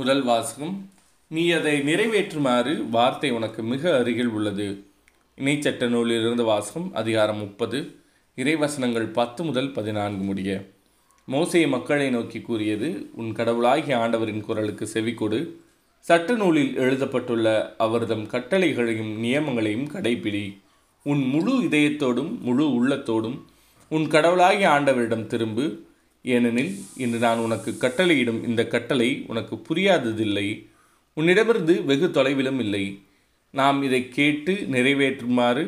முதல் வாசகம். நீ அதை நிறைவேற்றுமாறு வார்த்தை உனக்கு மிக அருகில் உள்ளது. இணைச்சட்ட நூலிலிருந்து வாசகம் அதிகாரம் முப்பது. இறைவசனங்கள் பத்து முதல் பதினான்கு முடிய. மோசை மக்களை நோக்கி கூறியது உன் கடவுளாகிய ஆண்டவரின் குரலுக்கு செவிக்கொடு சட்ட நூலில் எழுதப்பட்டுள்ள அவர்தம் கட்டளைகளையும் நியமங்களையும் கடைப்பிடி. உன் முழு இதயத்தோடும் முழு உள்ளத்தோடும் உன் கடவுளாகிய ஆண்டவரிடம் திரும்பு. ஏனெனில் இன்று நான் உனக்கு கட்டளையிடும் இந்த கட்டளை உனக்கு புரியாததில்லை. உன்னிடமிருந்து வெகு தொலைவிலும் இல்லை. நாம் இதை கேட்டு நிறைவேற்றுமாறு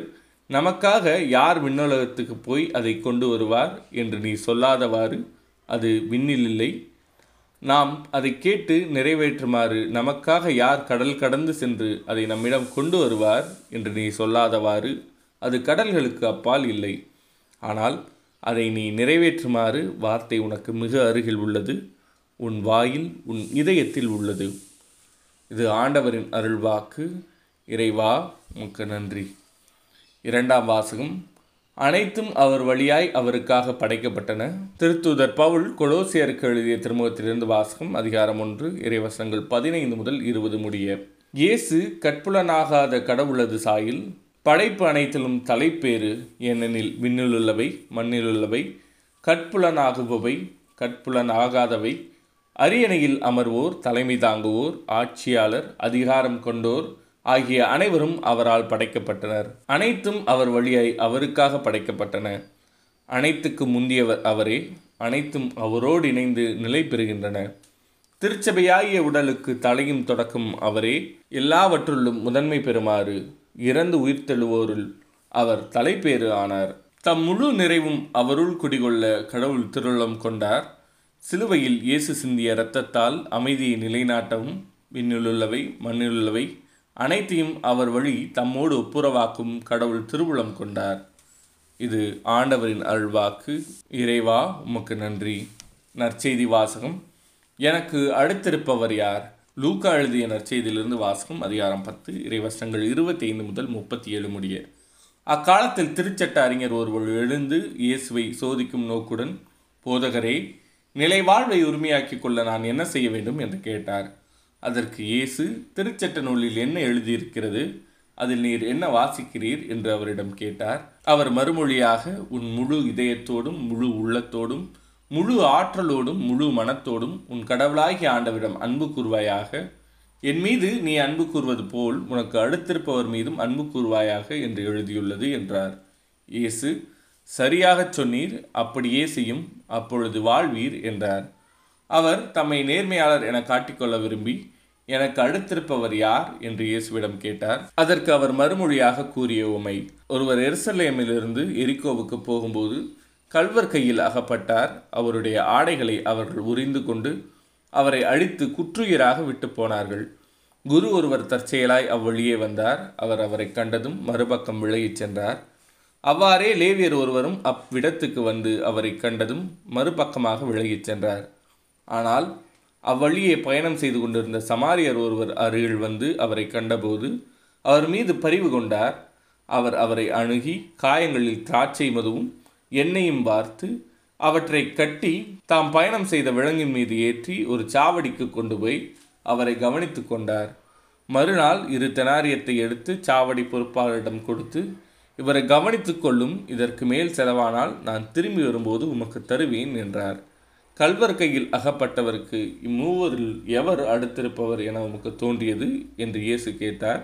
நமக்காக யார் விண்ணுலகத்துக்கு போய் அதை கொண்டு வருவார் என்று நீ சொல்லாதவாறு அது விண்ணில் இல்லை. நாம் அதை கேட்டு நிறைவேற்றுமாறு நமக்காக யார் கடல் கடந்து சென்று அதை நம்மிடம் கொண்டு வருவார் என்று நீ சொல்லாதவாறு அது கடல்களுக்கு அப்பால் இல்லை. ஆனால் அதை நீ நிறைவேற்றுமாறு வார்த்தை உனக்கு மிக அருகில் உள்ளது. உன் வாயில் உன் இதயத்தில் உள்ளது. இது ஆண்டவரின் அருள்வாக்கு. இறைவா உமக்கு நன்றி. இரண்டாம் வாசகம். அனைத்தும் அவர் வழியாய் அவருக்காக படைக்கப்பட்டன. திருத்தூதர் பவுல் கொலோசியருக்கு எழுதிய திருமுகத்திலிருந்து வாசகம் அதிகாரம் ஒன்று இறைவசனங்கள் பதினைந்து முதல் இருபது முடிய. இயேசு கற்புலனாகாத கடவுளது சாயில் படைப்பு அனைத்திலும் தலைப்பேறு ஏனெனில் விண்ணிலுள்ளவை மண்ணிலுள்ளவை கட்புலனாகுபவை கட்புலனாகாதவை அரியணையில் அமர்வோர் தலைமை தாங்குவோர் ஆட்சியாளர் அதிகாரம் கொண்டோர் ஆகிய அனைவரும் அவரால் படைக்கப்பட்டனர். அனைத்தும் அவர் வழியாய் அவருக்காக படைக்கப்பட்டன. அனைத்துக்கு முந்தியவர் அவரே அனைத்தும் அவரோடு இணைந்து நிலை பெறுகின்றன. திருச்சபையாகிய உடலுக்கு தலையும் தொடக்கும் அவரே எல்லாவற்றுள்ளும் முதன்மை பெறுமாறு. இறந்து உயிர்த்தெழுவோருள் அவர் தலைப்பேறு ஆனார். தம் முழு நிறைவும் அவருள் குடிகொள்ள கடவுள் திருளம் கொண்டார். சிலுவையில் இயேசு சிந்திய இரத்தத்தால் அமைதியை நிலைநாட்டவும் விண்ணிலுள்ளவை மண்ணிலுள்ளவை அனைத்தையும் அவர் வழி தம்மோடு ஒப்புரவாக்கும் கடவுள் திருவுளம் கொண்டார். இது ஆண்டவரின் அருள்வாக்கு. இறைவா உமக்கு நன்றி. நற்செய்தி வாசகம். எனக்கு அடுத்திருப்பவர் யார்? லூக்கா எழுதிய நற்செய்தியிலிருந்து வாசகம் அதிகாரம் பத்து இறைவசங்கள் இருபத்தி ஐந்து முதல் முப்பத்தி ஏழு முடிய. அக்காலத்தில் திருச்சட்ட அறிஞர் ஒருவர் எழுந்து இயேசுவை சோதிக்கும் நோக்குடன் போதகரே நிலை வாழ்வை உரிமையாக்கிக் கொள்ள நான் என்ன செய்ய வேண்டும்? என்று கேட்டார். அதற்கு இயேசு திருச்சட்ட நூலில் என்ன எழுதியிருக்கிறது? அதில் நீர் என்ன வாசிக்கிறீர்? என்று அவரிடம் கேட்டார். அவர் மறுமொழியாக உன் முழு இதயத்தோடும் முழு உள்ளத்தோடும் முழு ஆற்றலோடும் முழு மனத்தோடும் உன் கடவுளாகிய ஆண்டவரிடம் அன்பு கூறுவாயாக. என் மீது நீ அன்பு கூறுவது போல் உனக்கு அடுத்திருப்பவர் மீதும் அன்பு கூறுவாயாக என்று எழுதியுள்ளது என்றார். இயேசு சரியாகச் சொன்னீர் அப்படியே செய்யும் அப்பொழுது வாழ்வீர் என்றார். அவர் தம்மை நேர்மையாளர் என காட்டிக்கொள்ள விரும்பி எனக்கு அடுத்திருப்பவர் யார்? என்று இயேசுவிடம் கேட்டார். அதற்கு அவர் மறுமொழியாக கூறிய உமை ஒருவர் எருசலேமிலிருந்து எரிக்கோவுக்கு போகும்போது கல்வர் கையில் அகப்பட்டார். அவருடைய ஆடைகளை அவர்கள் உரிந்து கொண்டு அவரை அழித்து குற்றுயிராக விட்டு போனார்கள். குரு ஒருவர் தற்செயலாய் அவ்வழியே வந்தார். அவர் அவரை கண்டதும் மறுபக்கம் விலகிச் சென்றார். அவ்வாறே லேவியர் ஒருவரும் அவ்விடத்துக்கு வந்து அவரை கண்டதும் மறுபக்கமாக விலகிச் சென்றார். ஆனால் அவ்வழியே பயணம் செய்து கொண்டிருந்த சமாரியர் ஒருவர் அருகில் வந்து அவரை கண்டபோது அவர் மீது பரிவு கொண்டார். அவர் அவரை அணுகி காயங்களில் திராட்சை மதுவும் எண்ணெயும் வார்த்து அவற்றை கட்டி தாம் பயணம் செய்த விலங்கின் மீது ஏற்றி ஒரு சாவடிக்கு கொண்டு போய் அவரை கவனித்து கொண்டார். மறுநாள் இரு தெனாரியத்தை எடுத்து சாவடி பொறுப்பாளரிடம் கொடுத்து இவரை கவனித்து கொள்ளும் இதற்கு மேல் செலவானால் நான் திரும்பி வரும்போது உமக்கு தருவேன் என்றார். கல்வர் கையில் அகப்பட்டவருக்கு இம்மூவரில் எவர் அடுத்திருப்பவர் என உமக்கு தோன்றியது? என்று இயேசு கேட்டார்.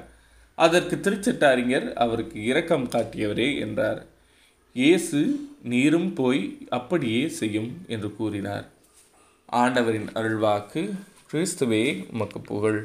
அதற்கு திருச்சட்ட அறிஞர் அவருக்கு இரக்கம் காட்டியவரே என்றார். இயேசு நீரும் போய் அப்படியே செய்யும் என்று கூறினார். ஆண்டவரின் அருள்வாக்கு கிறிஸ்துவே உமக்கு புகழ்.